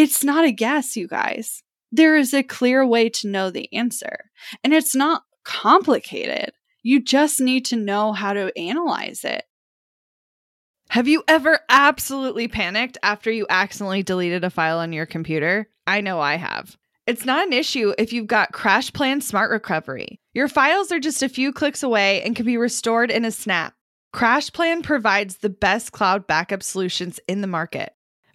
It's not a guess, you guys. There is a clear way to know the answer, and it's not complicated. You just need to know how to analyze it. Have you ever absolutely panicked after you accidentally deleted a file on your computer? I know I have. It's not an issue if you've got CrashPlan Smart Recovery. Your files are just a few clicks away and can be restored in a snap. CrashPlan provides the best cloud backup solutions in the market.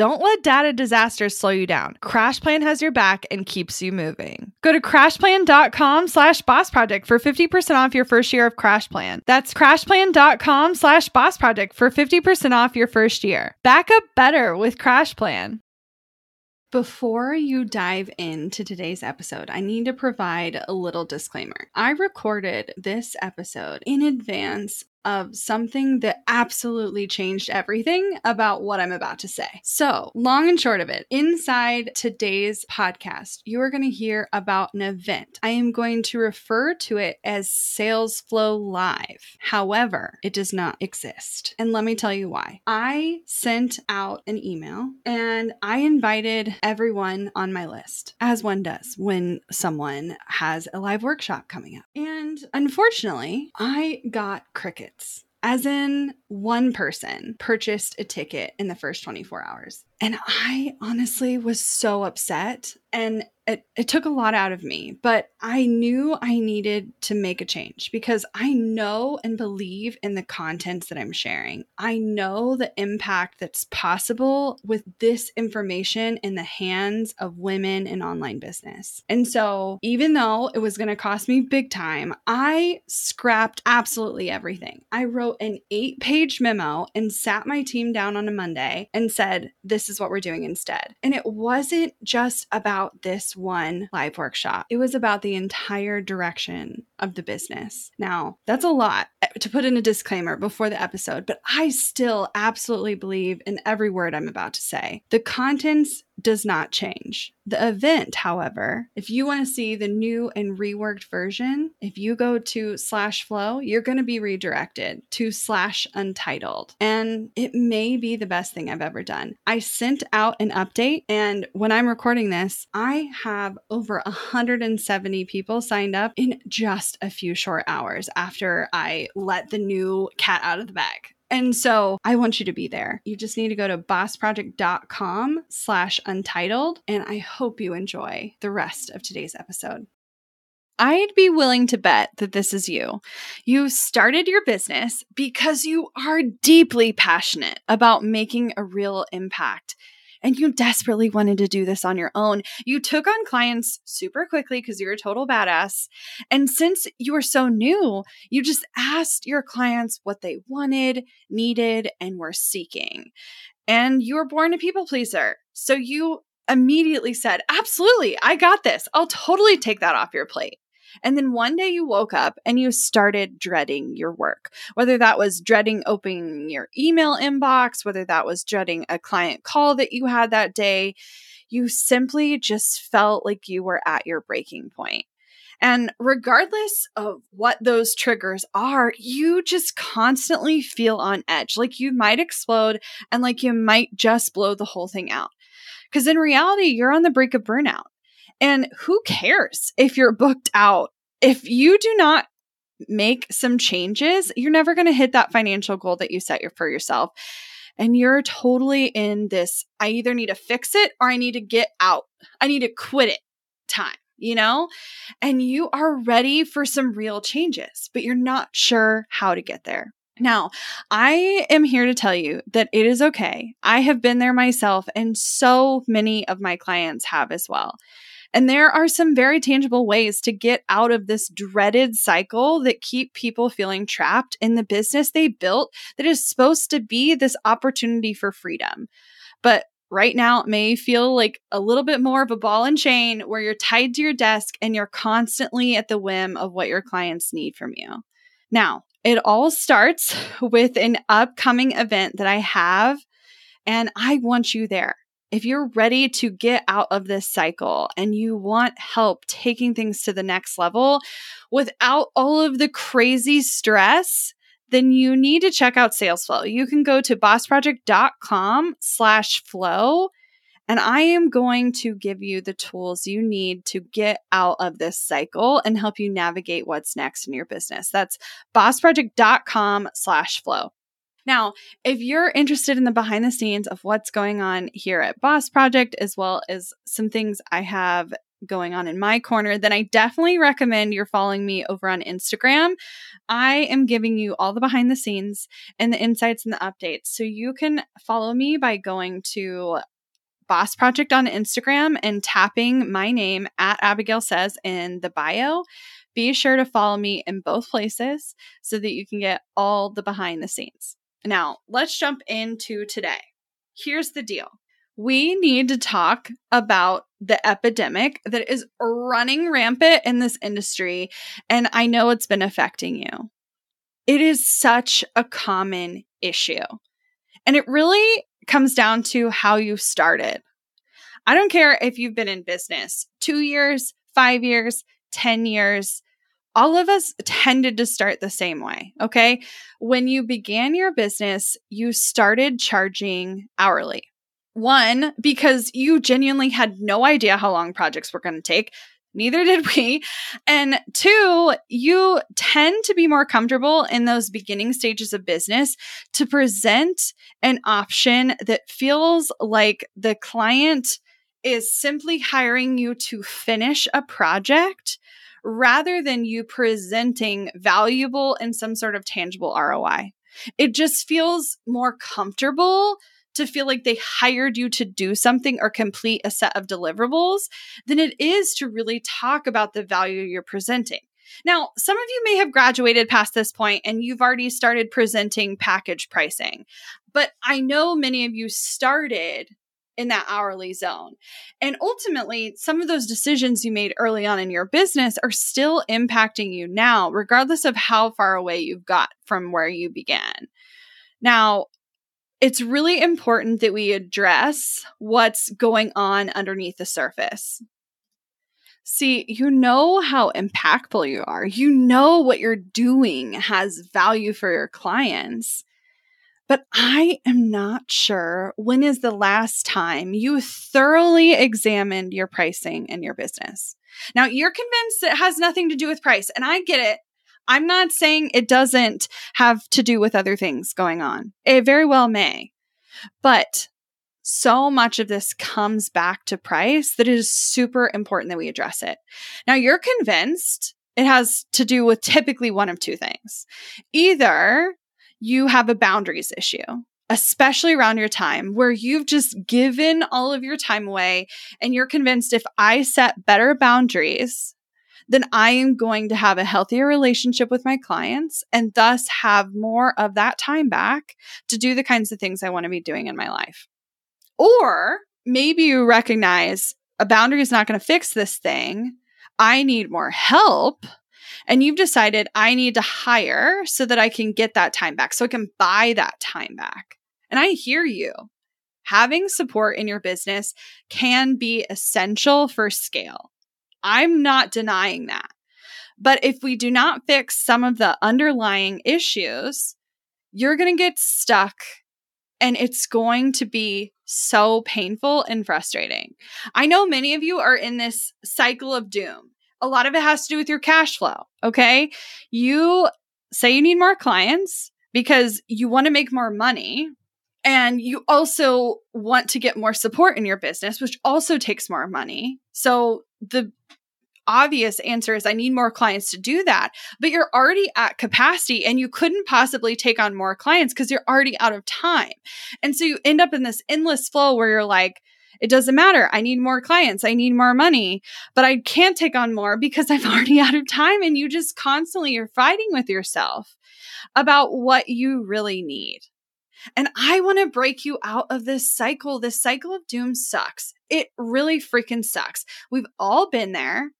Don't let data disasters slow you down. CrashPlan has your back and keeps you moving. Go to crashplan.com slash boss project for 50% off your first year of CrashPlan. That's crashplan.com slash boss project for 50% off your first year. Back up better with CrashPlan. Before you dive into today's episode, I need to provide a little disclaimer. I recorded this episode in advance of something that absolutely changed everything about what I'm about to say. So, long and short of it, inside today's podcast, you are going to hear about an event. I am going to refer to it as Sales Flow Live. However, it does not exist. And let me tell you why. I sent out an email and I invited everyone on my list, as one does when someone has a live workshop coming up. And unfortunately, I got crickets as in one person purchased a ticket in the first 24 hours. And I honestly was so upset and it, it took a lot out of me, but I knew I needed to make a change because I know and believe in the contents that I'm sharing. I know the impact that's possible with this information in the hands of women in online business. And so, even though it was going to cost me big time, I scrapped absolutely everything. I wrote an eight page memo and sat my team down on a Monday and said, This is what we're doing instead. And it wasn't just about this one live workshop, it was about the entire direction of the business. Now, that's a lot eh, to put in a disclaimer before the episode, but I still absolutely believe in every word I'm about to say. The contents does not change. The event, however, if you want to see the new and reworked version, if you go to slash flow, you're going to be redirected to slash untitled. And it may be the best thing I've ever done. I sent out an update, and when I'm recording this, I have over 170 people signed up in just a few short hours after I let the new cat out of the bag. And so I want you to be there. You just need to go to bossproject.com slash untitled. And I hope you enjoy the rest of today's episode. I'd be willing to bet that this is you. You started your business because you are deeply passionate about making a real impact and you desperately wanted to do this on your own. You took on clients super quickly because you're a total badass. And since you were so new, you just asked your clients what they wanted, needed, and were seeking. And you were born a people pleaser. So you immediately said, Absolutely, I got this. I'll totally take that off your plate. And then one day you woke up and you started dreading your work, whether that was dreading opening your email inbox, whether that was dreading a client call that you had that day. You simply just felt like you were at your breaking point. And regardless of what those triggers are, you just constantly feel on edge, like you might explode and like you might just blow the whole thing out. Because in reality, you're on the brink of burnout. And who cares if you're booked out? If you do not make some changes, you're never going to hit that financial goal that you set for yourself. And you're totally in this I either need to fix it or I need to get out. I need to quit it time, you know? And you are ready for some real changes, but you're not sure how to get there. Now, I am here to tell you that it is okay. I have been there myself, and so many of my clients have as well. And there are some very tangible ways to get out of this dreaded cycle that keep people feeling trapped in the business they built that is supposed to be this opportunity for freedom. But right now it may feel like a little bit more of a ball and chain where you're tied to your desk and you're constantly at the whim of what your clients need from you. Now, it all starts with an upcoming event that I have, and I want you there. If you're ready to get out of this cycle and you want help taking things to the next level without all of the crazy stress, then you need to check out SalesFlow. You can go to bossproject.com slash flow and I am going to give you the tools you need to get out of this cycle and help you navigate what's next in your business. That's bossproject.com slash flow. Now, if you're interested in the behind the scenes of what's going on here at Boss Project, as well as some things I have going on in my corner, then I definitely recommend you're following me over on Instagram. I am giving you all the behind the scenes and the insights and the updates. So you can follow me by going to Boss Project on Instagram and tapping my name at Abagail Says in the bio. Be sure to follow me in both places so that you can get all the behind the scenes. Now, let's jump into today. Here's the deal we need to talk about the epidemic that is running rampant in this industry. And I know it's been affecting you. It is such a common issue. And it really comes down to how you started. I don't care if you've been in business two years, five years, 10 years. All of us tended to start the same way. Okay. When you began your business, you started charging hourly. One, because you genuinely had no idea how long projects were going to take. Neither did we. And two, you tend to be more comfortable in those beginning stages of business to present an option that feels like the client is simply hiring you to finish a project rather than you presenting valuable and some sort of tangible ROI. It just feels more comfortable to feel like they hired you to do something or complete a set of deliverables than it is to really talk about the value you're presenting. Now, some of you may have graduated past this point and you've already started presenting package pricing, but I know many of you started in that hourly zone. And ultimately, some of those decisions you made early on in your business are still impacting you now, regardless of how far away you've got from where you began. Now, it's really important that we address what's going on underneath the surface. See, you know how impactful you are. You know what you're doing has value for your clients. But I am not sure when is the last time you thoroughly examined your pricing in your business. Now, you're convinced it has nothing to do with price, and I get it. I'm not saying it doesn't have to do with other things going on. It very well may. But so much of this comes back to price that it is super important that we address it. Now, you're convinced it has to do with typically one of two things. Either you have a boundaries issue, especially around your time, where you've just given all of your time away and you're convinced if I set better boundaries, then I am going to have a healthier relationship with my clients and thus have more of that time back to do the kinds of things I want to be doing in my life. Or maybe you recognize a boundary is not going to fix this thing. I need more help. And you've decided I need to hire so that I can get that time back, so I can buy that time back. And I hear you. Having support in your business can be essential for scale. I'm not denying that. But if we do not fix some of the underlying issues, you're going to get stuck and it's going to be so painful and frustrating. I know many of you are in this cycle of doom. A lot of it has to do with your cash flow. Okay. You say you need more clients because you want to make more money. And you also want to get more support in your business, which also takes more money. So the obvious answer is I need more clients to do that. But you're already at capacity and you couldn't possibly take on more clients because you're already out of time. And so you end up in this endless flow where you're like, it doesn't matter. I need more clients. I need more money, but I can't take on more because I'm already out of time. And you just constantly are fighting with yourself about what you really need. And I want to break you out of this cycle. This cycle of doom sucks. It really freaking sucks. We've all been there.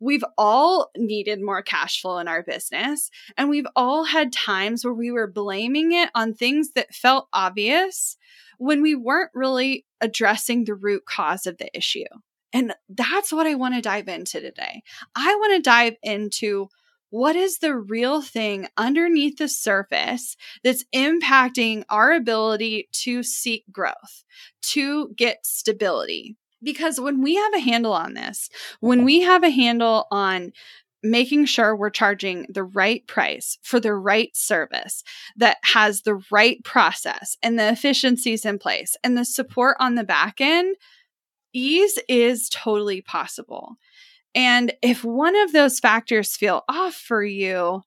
We've all needed more cash flow in our business. And we've all had times where we were blaming it on things that felt obvious when we weren't really addressing the root cause of the issue. And that's what I want to dive into today. I want to dive into what is the real thing underneath the surface that's impacting our ability to seek growth, to get stability. Because when we have a handle on this, when we have a handle on making sure we're charging the right price for the right service that has the right process and the efficiencies in place and the support on the back end, ease is totally possible. And if one of those factors feel off for you,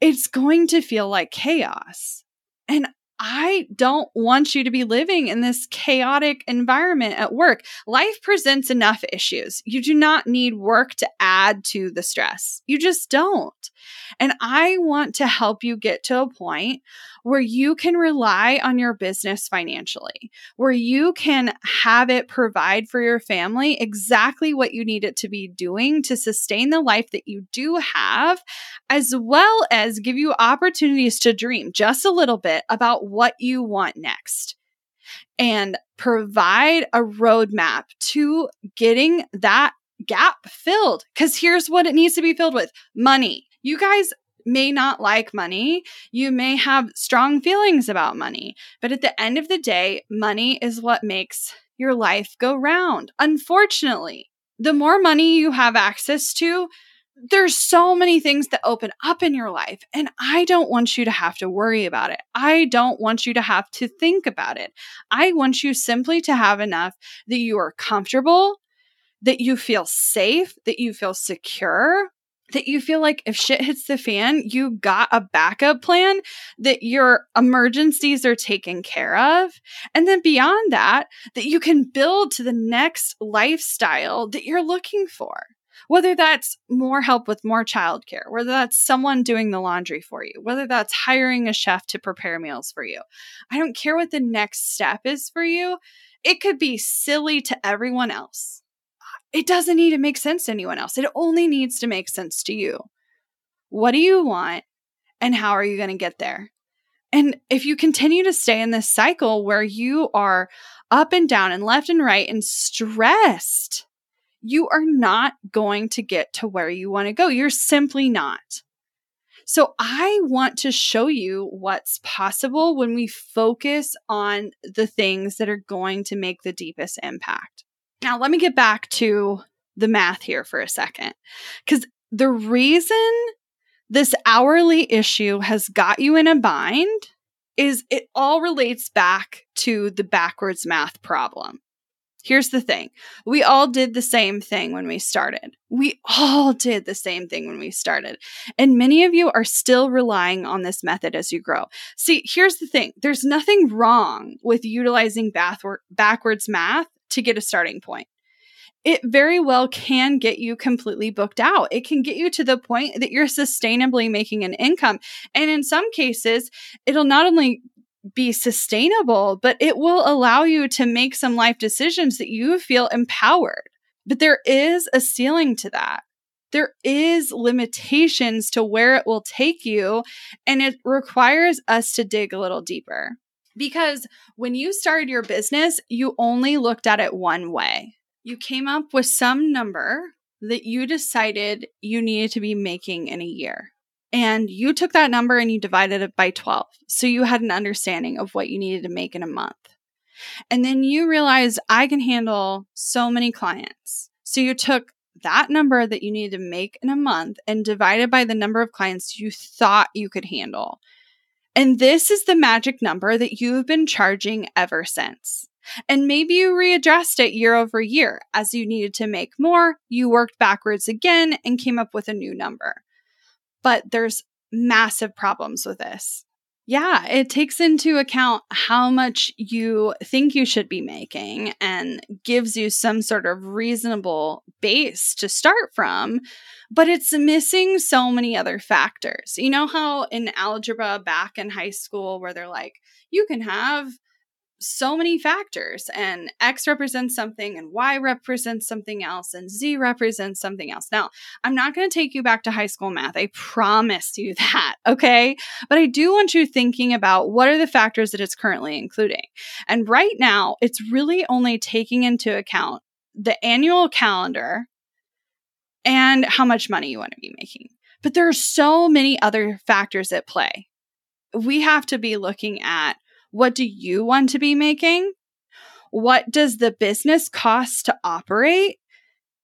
it's going to feel like chaos. And I don't want you to be living in this chaotic environment at work. Life presents enough issues. You do not need work to add to the stress. You just don't. And I want to help you get to a point where you can rely on your business financially, where you can have it provide for your family exactly what you need it to be doing to sustain the life that you do have, as well as give you opportunities to dream just a little bit about what you want next and provide a roadmap to getting that gap filled. Because here's what it needs to be filled with money. You guys may not like money. You may have strong feelings about money. But at the end of the day, money is what makes your life go round. Unfortunately, the more money you have access to, there's so many things that open up in your life. And I don't want you to have to worry about it. I don't want you to have to think about it. I want you simply to have enough that you are comfortable, that you feel safe, that you feel secure, that you feel like if shit hits the fan, you got a backup plan, that your emergencies are taken care of. And then beyond that, that you can build to the next lifestyle that you're looking for. Whether that's more help with more childcare, whether that's someone doing the laundry for you, whether that's hiring a chef to prepare meals for you. I don't care what the next step is for you. It could be silly to everyone else it doesn't need to make sense to anyone else. It only needs to make sense to you. What do you want? And how are you going to get there? And if you continue to stay in this cycle where you are up and down and left and right and stressed, you are not going to get to where you want to go. You're simply not. So, I want to show you what's possible when we focus on the things that are going to make the deepest impact. Now, let me get back to the math here for a second. Because the reason this hourly issue has got you in a bind is it all relates back to the backwards math problem. Here's the thing we all did the same thing when we started. We all did the same thing when we started. And many of you are still relying on this method as you grow. See, here's the thing there's nothing wrong with utilizing backwards math to get a starting point. It very well can get you completely booked out. It can get you to the point that you're sustainably making an income. And in some cases, it'll not only be sustainable, but it will allow you to make some life decisions that you feel empowered. But there is a ceiling to that. There is limitations to where it will take you, and it requires us to dig a little deeper. Because when you started your business, you only looked at it one way. You came up with some number that you decided you needed to be making in a year. And you took that number and you divided it by 12. So you had an understanding of what you needed to make in a month. And then you realized I can handle so many clients. So you took that number that you needed to make in a month and divided by the number of clients you thought you could handle. And this is the magic number that you've been charging ever since. And maybe you readjust it year over year. As you needed to make more, you worked backwards again and came up with a new number. But there's massive problems with this. Yeah, it takes into account how much you think you should be making and gives you some sort of reasonable base to start from, but it's missing so many other factors. You know how in algebra back in high school, where they're like, you can have so many factors and x represents something and y represents something else and z represents something else. Now i'm not going to take you back to high school math i promise you that okay? But i do want you thinking about what are the factors that it's currently including. And right now it's really only taking into account the annual calendar and how much money you want to be making. But there are so many other factors at play. We have to be looking at what do you want to be making? What does the business cost to operate?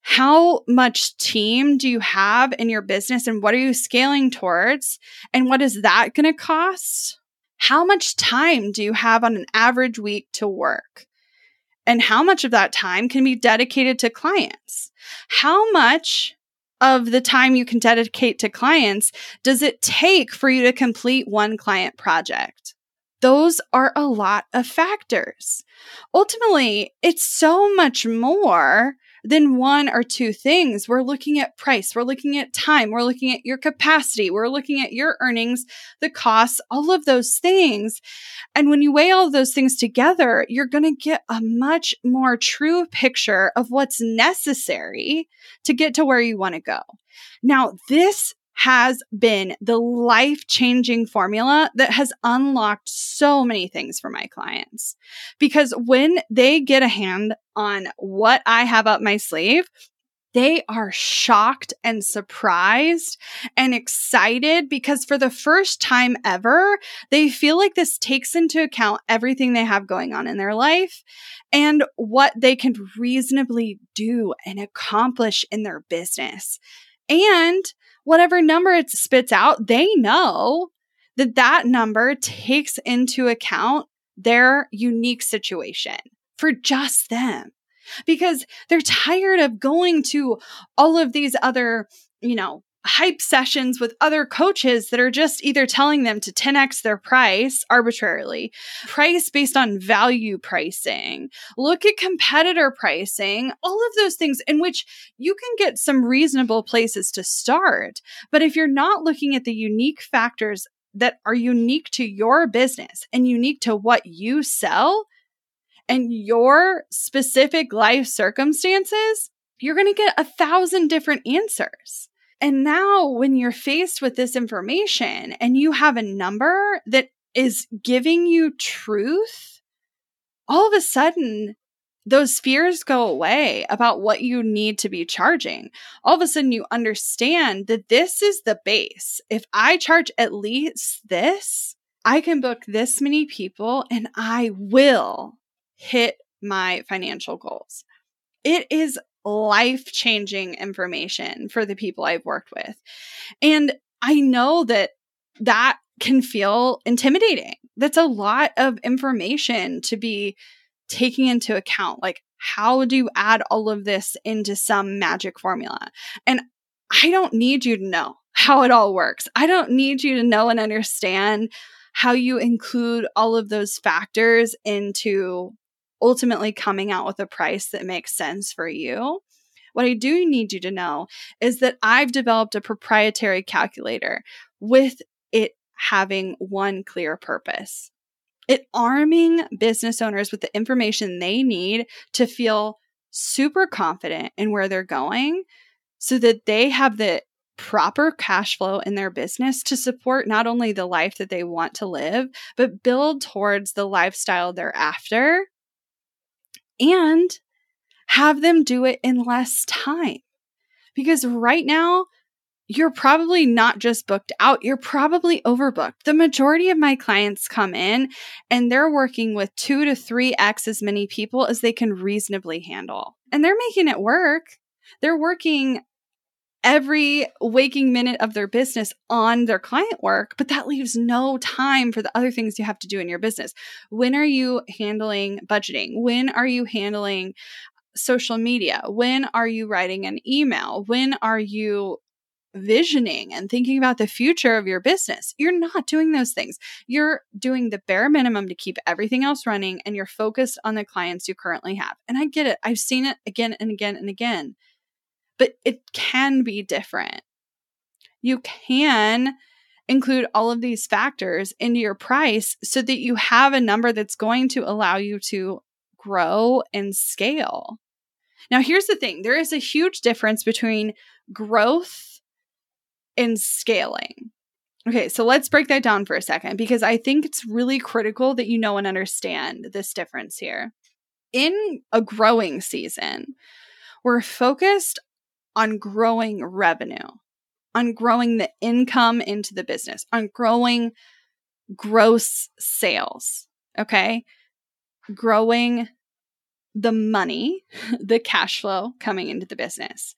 How much team do you have in your business and what are you scaling towards? And what is that going to cost? How much time do you have on an average week to work? And how much of that time can be dedicated to clients? How much of the time you can dedicate to clients does it take for you to complete one client project? Those are a lot of factors. Ultimately, it's so much more than one or two things. We're looking at price, we're looking at time, we're looking at your capacity, we're looking at your earnings, the costs, all of those things. And when you weigh all those things together, you're going to get a much more true picture of what's necessary to get to where you want to go. Now, this has been the life changing formula that has unlocked so many things for my clients. Because when they get a hand on what I have up my sleeve, they are shocked and surprised and excited because for the first time ever, they feel like this takes into account everything they have going on in their life and what they can reasonably do and accomplish in their business. And whatever number it spits out, they know that that number takes into account their unique situation for just them. Because they're tired of going to all of these other, you know, hype sessions with other coaches that are just either telling them to 10x their price arbitrarily, price based on value pricing, look at competitor pricing, all of those things in which you can get some reasonable places to start. But if you're not looking at the unique factors that are unique to your business and unique to what you sell and your specific life circumstances, you're going to get a thousand different answers. And now, when you're faced with this information and you have a number that is giving you truth, all of a sudden, those fears go away about what you need to be charging. All of a sudden, you understand that this is the base. If I charge at least this, I can book this many people and I will hit my financial goals. It is life changing information for the people I've worked with. And I know that that can feel intimidating. That's a lot of information to be taking into account. Like, how do you add all of this into some magic formula? And I don't need you to know how it all works. I don't need you to know and understand how you include all of those factors into ultimately coming out with a price that makes sense for you. What I do need you to know is that I've developed a proprietary calculator with it having one clear purpose. It arming business owners with the information they need to feel super confident in where they're going so that they have the proper cash flow in their business to support not only the life that they want to live, but build towards the lifestyle they're after and have them do it in less time. Because right now, you're probably not just booked out, you're probably overbooked. The majority of my clients come in and they're working with two to three X as many people as they can reasonably handle. And they're making it work. They're working every waking minute of their business on their client work, but that leaves no time for the other things you have to do in your business. When are you handling budgeting? When are you handling social media? When are you writing an email? When are you visioning and thinking about the future of your business. You're not doing those things. You're doing the bare minimum to keep everything else running and you're focused on the clients you currently have. And I get it. I've seen it again and again and again. But it can be different. You can include all of these factors into your price so that you have a number that's going to allow you to grow and scale. Now, here's the thing there is a huge difference between growth and scaling. Okay, so let's break that down for a second because I think it's really critical that you know and understand this difference here. In a growing season, we're focused on growing revenue, on growing the income into the business, on growing gross sales. Okay. Growing the money, the cash flow coming into the business.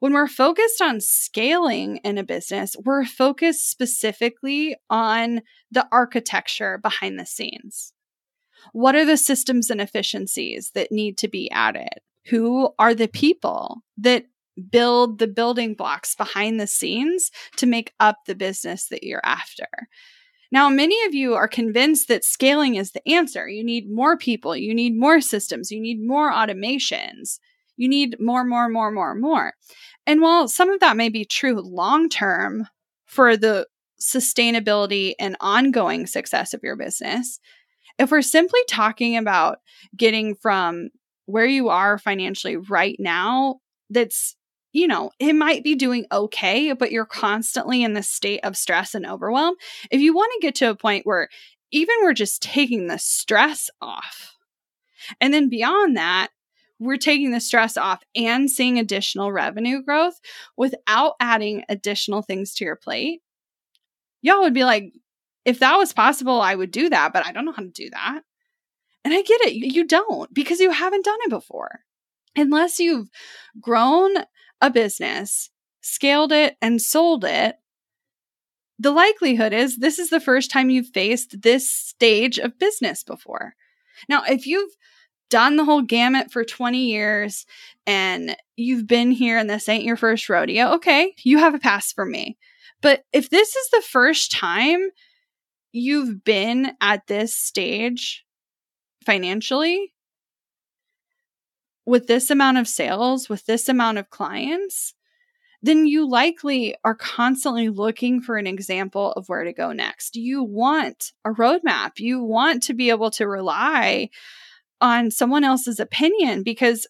When we're focused on scaling in a business, we're focused specifically on the architecture behind the scenes. What are the systems and efficiencies that need to be added? Who are the people that build the building blocks behind the scenes to make up the business that you're after? Now, many of you are convinced that scaling is the answer. You need more people, you need more systems, you need more automations, you need more, more, more, more, more. And while some of that may be true long term for the sustainability and ongoing success of your business, if we're simply talking about getting from where you are financially right now, that's you know, it might be doing okay, but you're constantly in this state of stress and overwhelm. If you want to get to a point where even we're just taking the stress off, and then beyond that, we're taking the stress off and seeing additional revenue growth without adding additional things to your plate, y'all would be like, if that was possible, I would do that, but I don't know how to do that. And I get it. You don't because you haven't done it before. Unless you've grown a business, scaled it, and sold it, the likelihood is this is the first time you've faced this stage of business before. Now, if you've done the whole gamut for 20 years and you've been here and this ain't your first rodeo, okay, you have a pass for me. But if this is the first time you've been at this stage financially, with this amount of sales, with this amount of clients, then you likely are constantly looking for an example of where to go next. You want a roadmap. You want to be able to rely on someone else's opinion because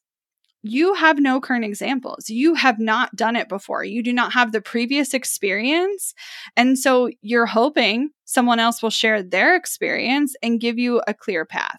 you have no current examples. You have not done it before. You do not have the previous experience. And so you're hoping someone else will share their experience and give you a clear path.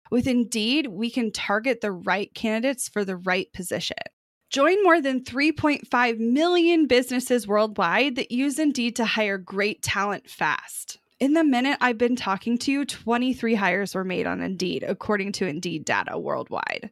With Indeed, we can target the right candidates for the right position. Join more than 3.5 million businesses worldwide that use Indeed to hire great talent fast. In the minute I've been talking to you, 23 hires were made on Indeed, according to Indeed data worldwide.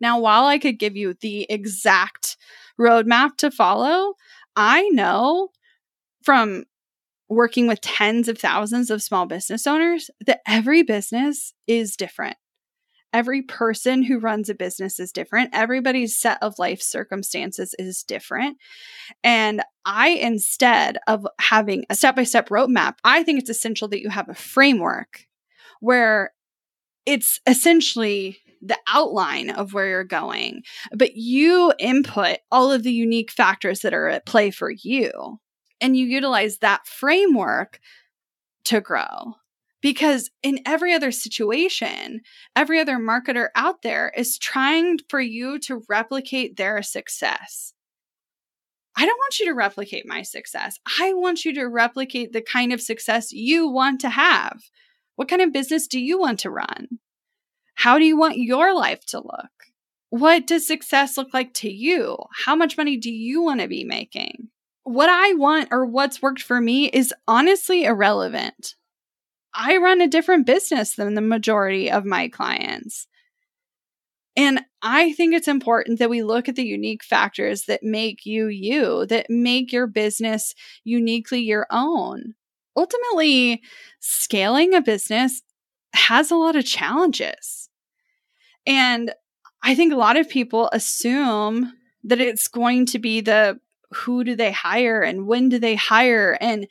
Now, while I could give you the exact roadmap to follow, I know from working with tens of thousands of small business owners that every business is different. Every person who runs a business is different. Everybody's set of life circumstances is different. And I, instead of having a step by step roadmap, I think it's essential that you have a framework where it's essentially the outline of where you're going, but you input all of the unique factors that are at play for you. And you utilize that framework to grow. Because in every other situation, every other marketer out there is trying for you to replicate their success. I don't want you to replicate my success. I want you to replicate the kind of success you want to have. What kind of business do you want to run? How do you want your life to look? What does success look like to you? How much money do you want to be making? What I want or what's worked for me is honestly irrelevant. I run a different business than the majority of my clients. And I think it's important that we look at the unique factors that make you you, that make your business uniquely your own. Ultimately, scaling a business has a lot of challenges. And I think a lot of people assume that it's going to be the who do they hire and when do they hire and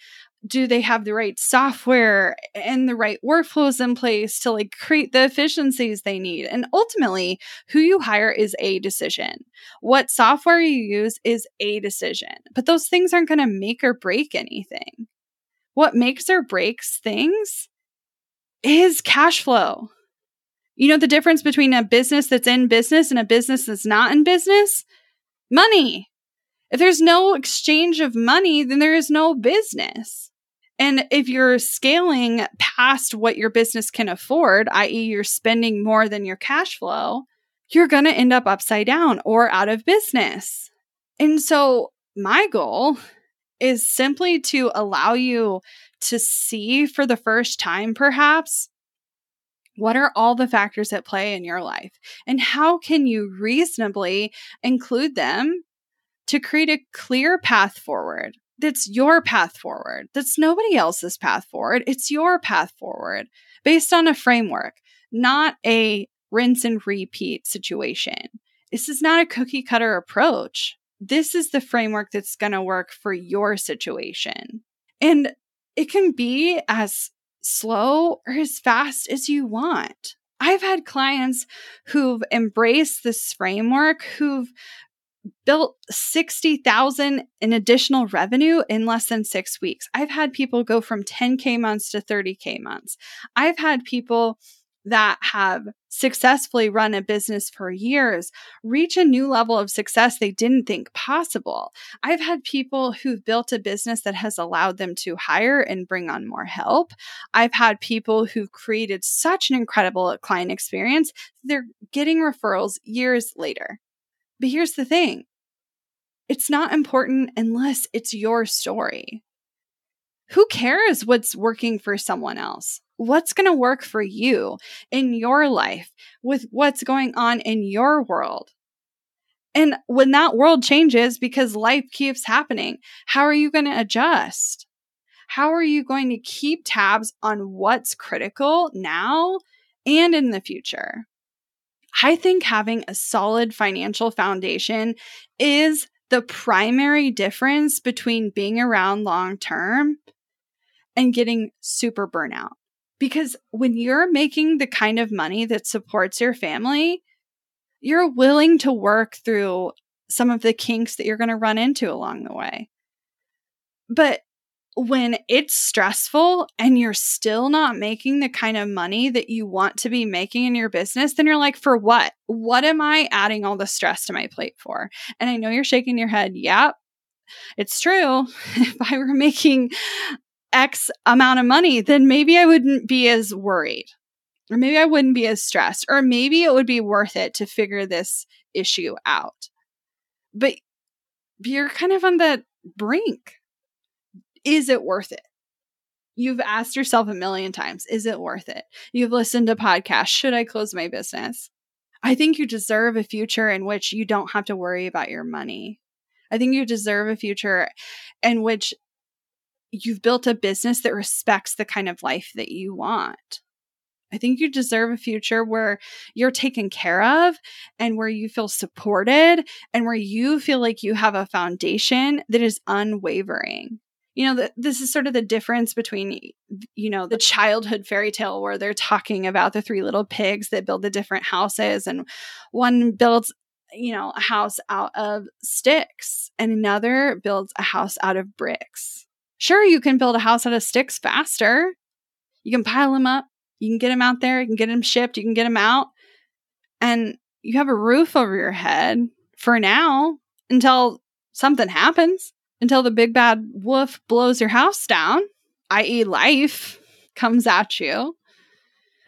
do they have the right software and the right workflows in place to like create the efficiencies they need. And ultimately who you hire is a decision. What software you use is a decision. But those things aren't going to make or break anything. What makes or breaks things is cash flow you know the difference between a business that's in business and a business that's not in business? Money. If there's no exchange of money, then there is no business. And if you're scaling past what your business can afford, i.e., you're spending more than your cash flow, you're going to end up upside down or out of business. And so, my goal is simply to allow you to see for the first time, perhaps, what are all the factors at play in your life? And how can you reasonably include them to create a clear path forward? That's your path forward. That's nobody else's path forward. It's your path forward based on a framework, not a rinse and repeat situation. This is not a cookie cutter approach. This is the framework that's going to work for your situation. And it can be as slow or as fast as you want. I've had clients who've embraced this framework who've built 60,000 in additional revenue in less than 6 weeks. I've had people go from 10k months to 30k months. I've had people that have successfully run a business for years reach a new level of success they didn't think possible. I've had people who've built a business that has allowed them to hire and bring on more help. I've had people who've created such an incredible client experience, they're getting referrals years later. But here's the thing it's not important unless it's your story. Who cares what's working for someone else? What's going to work for you in your life with what's going on in your world? And when that world changes because life keeps happening, how are you going to adjust? How are you going to keep tabs on what's critical now and in the future? I think having a solid financial foundation is the primary difference between being around long term and getting super burnout. Because when you're making the kind of money that supports your family, you're willing to work through some of the kinks that you're going to run into along the way. But when it's stressful and you're still not making the kind of money that you want to be making in your business, then you're like, for what? What am I adding all the stress to my plate for? And I know you're shaking your head. Yep, it's true. if I were making X amount of money, then maybe I wouldn't be as worried or maybe I wouldn't be as stressed, or maybe it would be worth it to figure this issue out. But you're kind of on the brink. Is it worth it? You've asked yourself a million times, is it worth it? You've listened to podcasts, should I close my business? I think you deserve a future in which you don't have to worry about your money. I think you deserve a future in which you've built a business that respects the kind of life that you want. I think you deserve a future where you're taken care of and where you feel supported and where you feel like you have a foundation that is unwavering. You know, the, this is sort of the difference between, you know, the childhood fairy tale where they're talking about the three little pigs that build the different houses, and one builds, you know, a house out of sticks, and another builds a house out of bricks. Sure, you can build a house out of sticks faster. You can pile them up you can get them out there, you can get them shipped, you can get them out, and you have a roof over your head for now until something happens, until the big bad wolf blows your house down, i.e., life comes at you.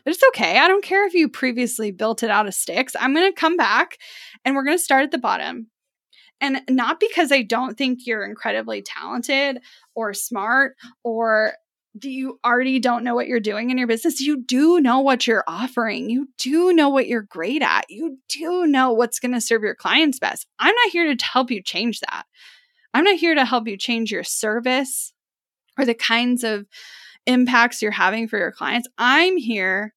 But it's okay. I don't care if you previously built it out of sticks. I'm going to come back and we're going to start at the bottom. And not because I don't think you're incredibly talented or smart or do you already don't know what you're doing in your business? You do know what you're offering. You do know what you're great at. You do know what's going to serve your clients best. I'm not here to help you change that. I'm not here to help you change your service or the kinds of impacts you're having for your clients. I'm here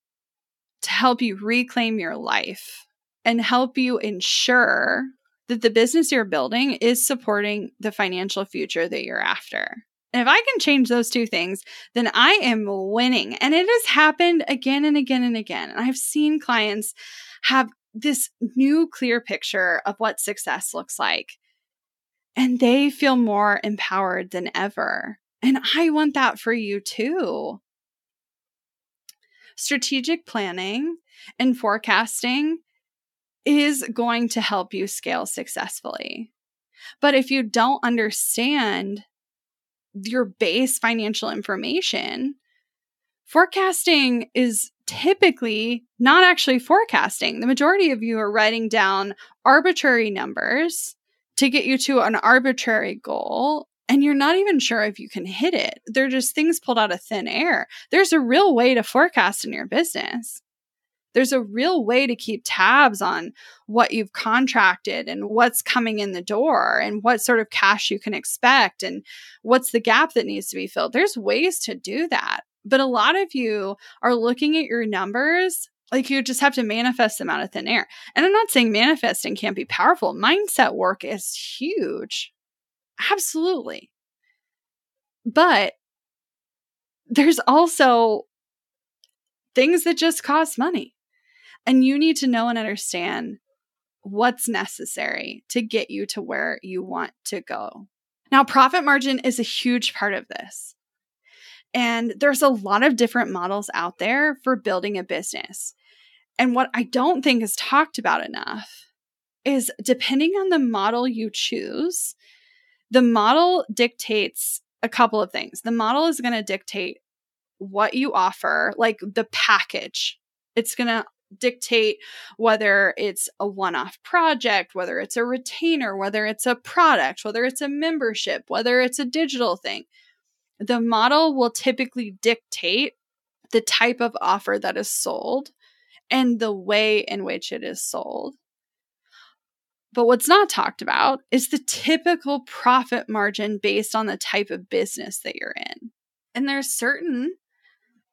to help you reclaim your life and help you ensure that the business you're building is supporting the financial future that you're after. And if I can change those two things, then I am winning. And it has happened again and again and again. And I've seen clients have this new clear picture of what success looks like. And they feel more empowered than ever. And I want that for you too. Strategic planning and forecasting is going to help you scale successfully. But if you don't understand your base financial information, forecasting is typically not actually forecasting. The majority of you are writing down arbitrary numbers to get you to an arbitrary goal. And you're not even sure if you can hit it. They're just things pulled out of thin air. There's a real way to forecast in your business there's a real way to keep tabs on what you've contracted and what's coming in the door and what sort of cash you can expect and what's the gap that needs to be filled. There's ways to do that. But a lot of you are looking at your numbers like you just have to manifest them out of thin air. And I'm not saying manifesting can't be powerful. Mindset work is huge. Absolutely. But there's also things that just cost money. And you need to know and understand what's necessary to get you to where you want to go. Now, profit margin is a huge part of this. And there's a lot of different models out there for building a business. And what I don't think is talked about enough is depending on the model you choose, the model dictates a couple of things. The model is going to dictate what you offer, like the package. It's going to dictate whether it's a one off project, whether it's a retainer, whether it's a product, whether it's a membership, whether it's a digital thing. the model will typically dictate the type of offer that is sold and the way in which it is sold. But what's not talked about is the typical profit margin based on the type of business that you're in. And there's certain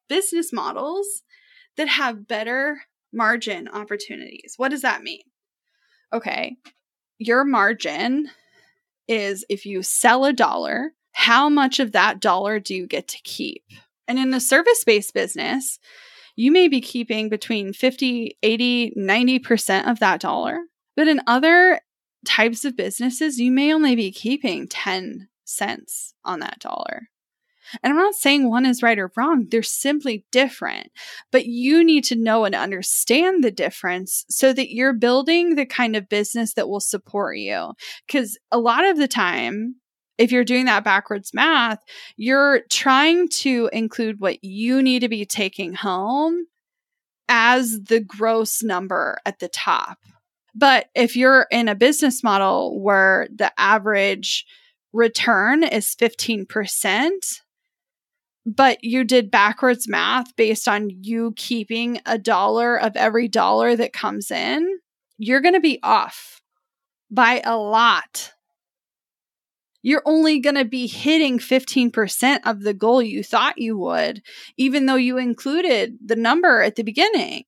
business models that have better margin opportunities. What does that mean? Okay, your margin is if you sell a dollar, how much of that dollar do you get to keep? And in a service based business, you may be keeping between 50, 80, 90% of that dollar. But in other types of businesses, you may only be keeping 10 cents on that dollar. And I'm not saying one is right or wrong, they're simply different. But you need to know and understand the difference so that you're building the kind of business that will support you. Because a lot of the time, if you're doing that backwards math, you're trying to include what you need to be taking home as the gross number at the top. But if you're in a business model where the average return is 15%, but you did backwards math based on you keeping a dollar of every dollar that comes in, you're going to be off by a lot. You're only going to be hitting 15% of the goal you thought you would, even though you included the number at the beginning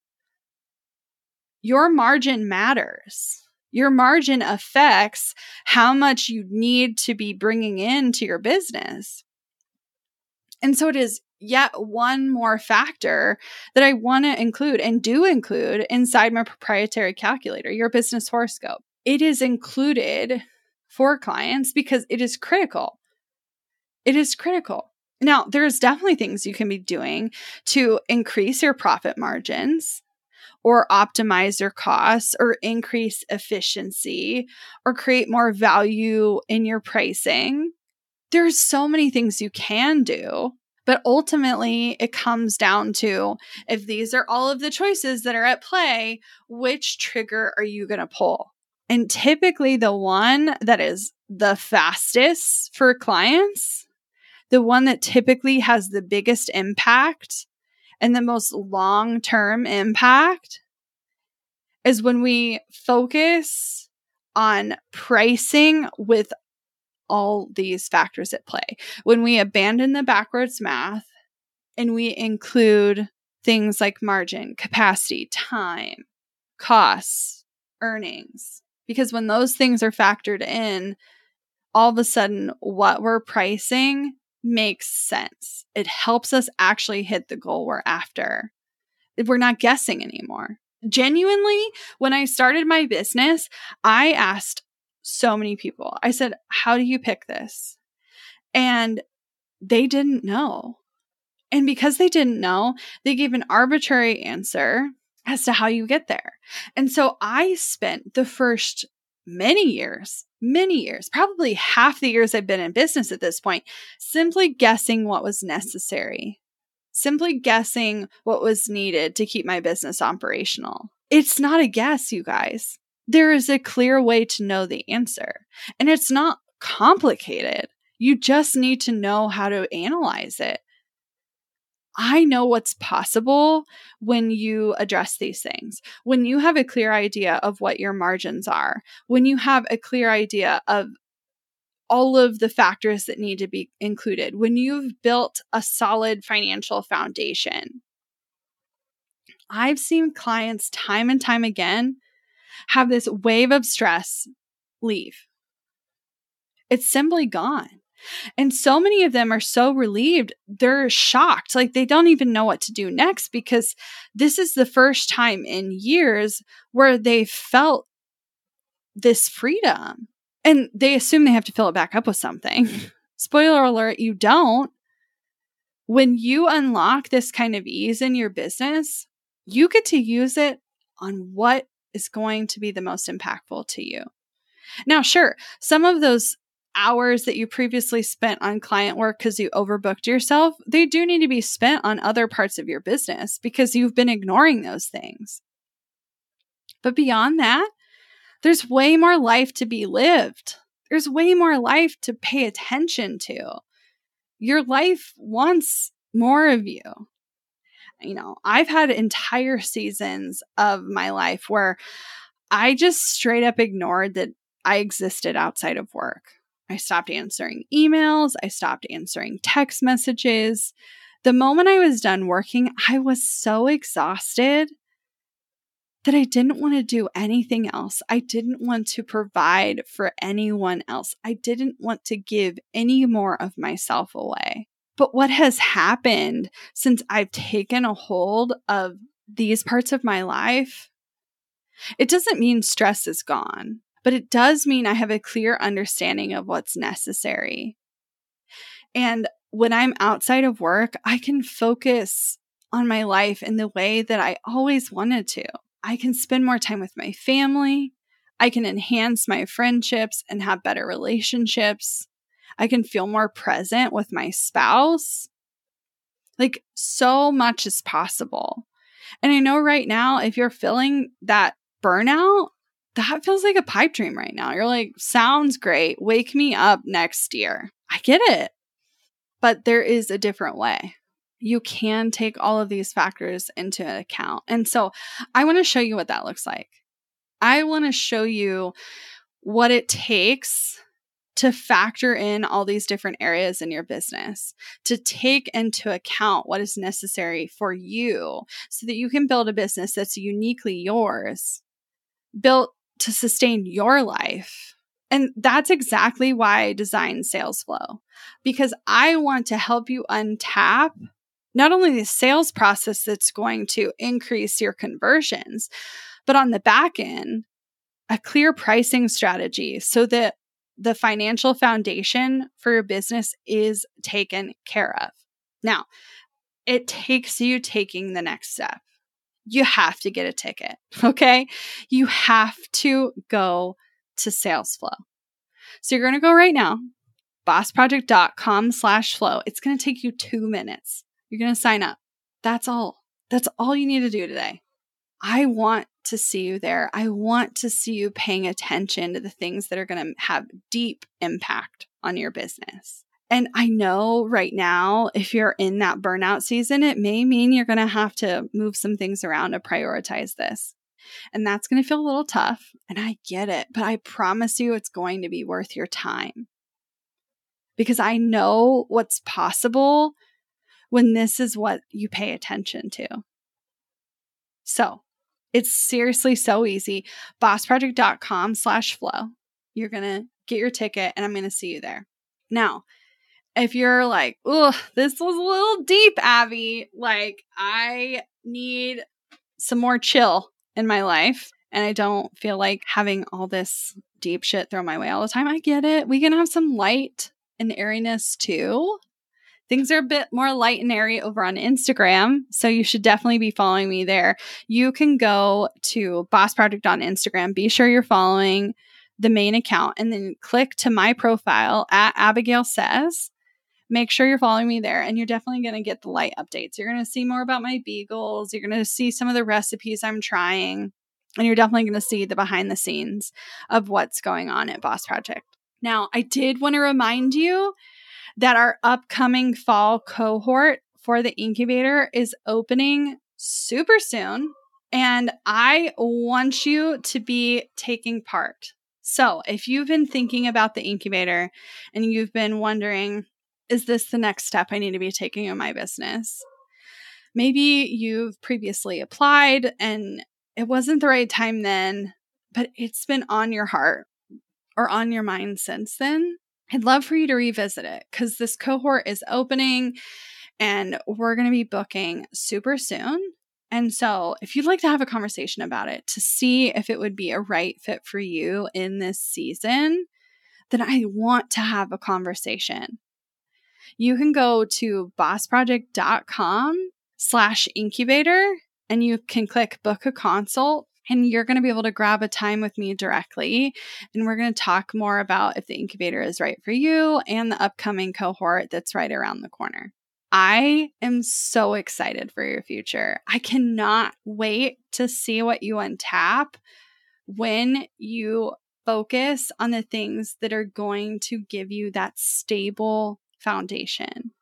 your margin matters. Your margin affects how much you need to be bringing into your business. And so it is yet one more factor that I want to include and do include inside my proprietary calculator, your business horoscope. It is included for clients because it is critical. It is critical. Now, there's definitely things you can be doing to increase your profit margins or optimize your costs or increase efficiency or create more value in your pricing. There's so many things you can do. But ultimately, it comes down to if these are all of the choices that are at play, which trigger are you going to pull? And typically, the one that is the fastest for clients, the one that typically has the biggest impact, and the most long term impact is when we focus on pricing with all these factors at play. When we abandon the backwards math and we include things like margin, capacity, time, costs, earnings, because when those things are factored in, all of a sudden what we're pricing makes sense. It helps us actually hit the goal we're after. We're not guessing anymore. Genuinely, when I started my business, I asked so many people, I said, How do you pick this? And they didn't know. And because they didn't know, they gave an arbitrary answer as to how you get there. And so I spent the first many years, many years, probably half the years I've been in business at this point, simply guessing what was necessary, simply guessing what was needed to keep my business operational. It's not a guess, you guys. There is a clear way to know the answer, and it's not complicated. You just need to know how to analyze it. I know what's possible when you address these things. When you have a clear idea of what your margins are, when you have a clear idea of all of the factors that need to be included, when you've built a solid financial foundation. I've seen clients time and time again have this wave of stress leave. It's simply gone. And so many of them are so relieved, they're shocked. Like they don't even know what to do next because this is the first time in years where they felt this freedom. And they assume they have to fill it back up with something. Mm-hmm. Spoiler alert, you don't. When you unlock this kind of ease in your business, you get to use it on what is going to be the most impactful to you. Now, sure, some of those hours that you previously spent on client work because you overbooked yourself, they do need to be spent on other parts of your business because you've been ignoring those things. But beyond that, there's way more life to be lived. There's way more life to pay attention to. Your life wants more of you. You know, I've had entire seasons of my life where I just straight up ignored that I existed outside of work. I stopped answering emails, I stopped answering text messages. The moment I was done working, I was so exhausted that I didn't want to do anything else. I didn't want to provide for anyone else. I didn't want to give any more of myself away. But what has happened since I've taken a hold of these parts of my life? It doesn't mean stress is gone, but it does mean I have a clear understanding of what's necessary. And when I'm outside of work, I can focus on my life in the way that I always wanted to. I can spend more time with my family. I can enhance my friendships and have better relationships. I can feel more present with my spouse. Like, so much is possible. And I know right now, if you're feeling that burnout, that feels like a pipe dream right now. You're like, sounds great. Wake me up next year. I get it. But there is a different way you can take all of these factors into account. And so I want to show you what that looks like. I want to show you what it takes to factor in all these different areas in your business, to take into account what is necessary for you so that you can build a business that's uniquely yours, built to sustain your life. And that's exactly why I designed Sales Flow, because I want to help you untap not only the sales process that's going to increase your conversions, but on the back end, a clear pricing strategy so that the financial foundation for your business is taken care of. Now, it takes you taking the next step. You have to get a ticket, okay? You have to go to SalesFlow. So you're going to go right now, bossproject.com slash flow. It's going to take you two minutes. You're going to sign up. That's all. That's all you need to do today. I want to see you there. I want to see you paying attention to the things that are going to have deep impact on your business. And I know right now, if you're in that burnout season, it may mean you're going to have to move some things around to prioritize this. And that's going to feel a little tough. And I get it, but I promise you it's going to be worth your time. Because I know what's possible when this is what you pay attention to. So it's seriously so easy. Bossproject.com slash flow. You're going to get your ticket and I'm going to see you there. Now, if you're like, oh, this was a little deep, Abby, like I need some more chill in my life and I don't feel like having all this deep shit thrown my way all the time. I get it. We can have some light and airiness too. Things are a bit more light and airy over on Instagram. So you should definitely be following me there. You can go to Boss Project on Instagram. Be sure you're following the main account and then click to my profile at Abagail Says. Make sure you're following me there and you're definitely going to get the light updates. You're going to see more about my beagles. You're going to see some of the recipes I'm trying. And you're definitely going to see the behind the scenes of what's going on at Boss Project. Now, I did want to remind you that our upcoming fall cohort for the incubator is opening super soon. And I want you to be taking part. So, if you've been thinking about the incubator and you've been wondering, is this the next step I need to be taking in my business? Maybe you've previously applied and it wasn't the right time then, but it's been on your heart or on your mind since then. I'd love for you to revisit it because this cohort is opening and we're going to be booking super soon. And so, if you'd like to have a conversation about it to see if it would be a right fit for you in this season, then I want to have a conversation. You can go to bossproject.com slash incubator and you can click book a consult and you're going to be able to grab a time with me directly. And we're going to talk more about if the incubator is right for you and the upcoming cohort that's right around the corner. I am so excited for your future. I cannot wait to see what you untap when you focus on the things that are going to give you that stable foundation.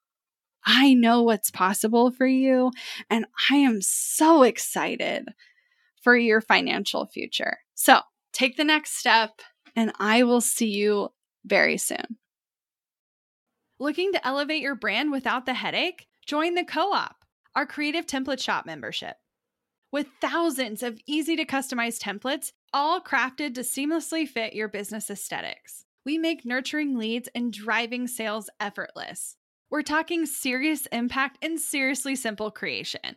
I know what's possible for you, and I am so excited for your financial future. So take the next step, and I will see you very soon. Looking to elevate your brand without the headache? Join the Co op, our creative template shop membership. With thousands of easy to customize templates, all crafted to seamlessly fit your business aesthetics, we make nurturing leads and driving sales effortless. We're talking serious impact and seriously simple creation.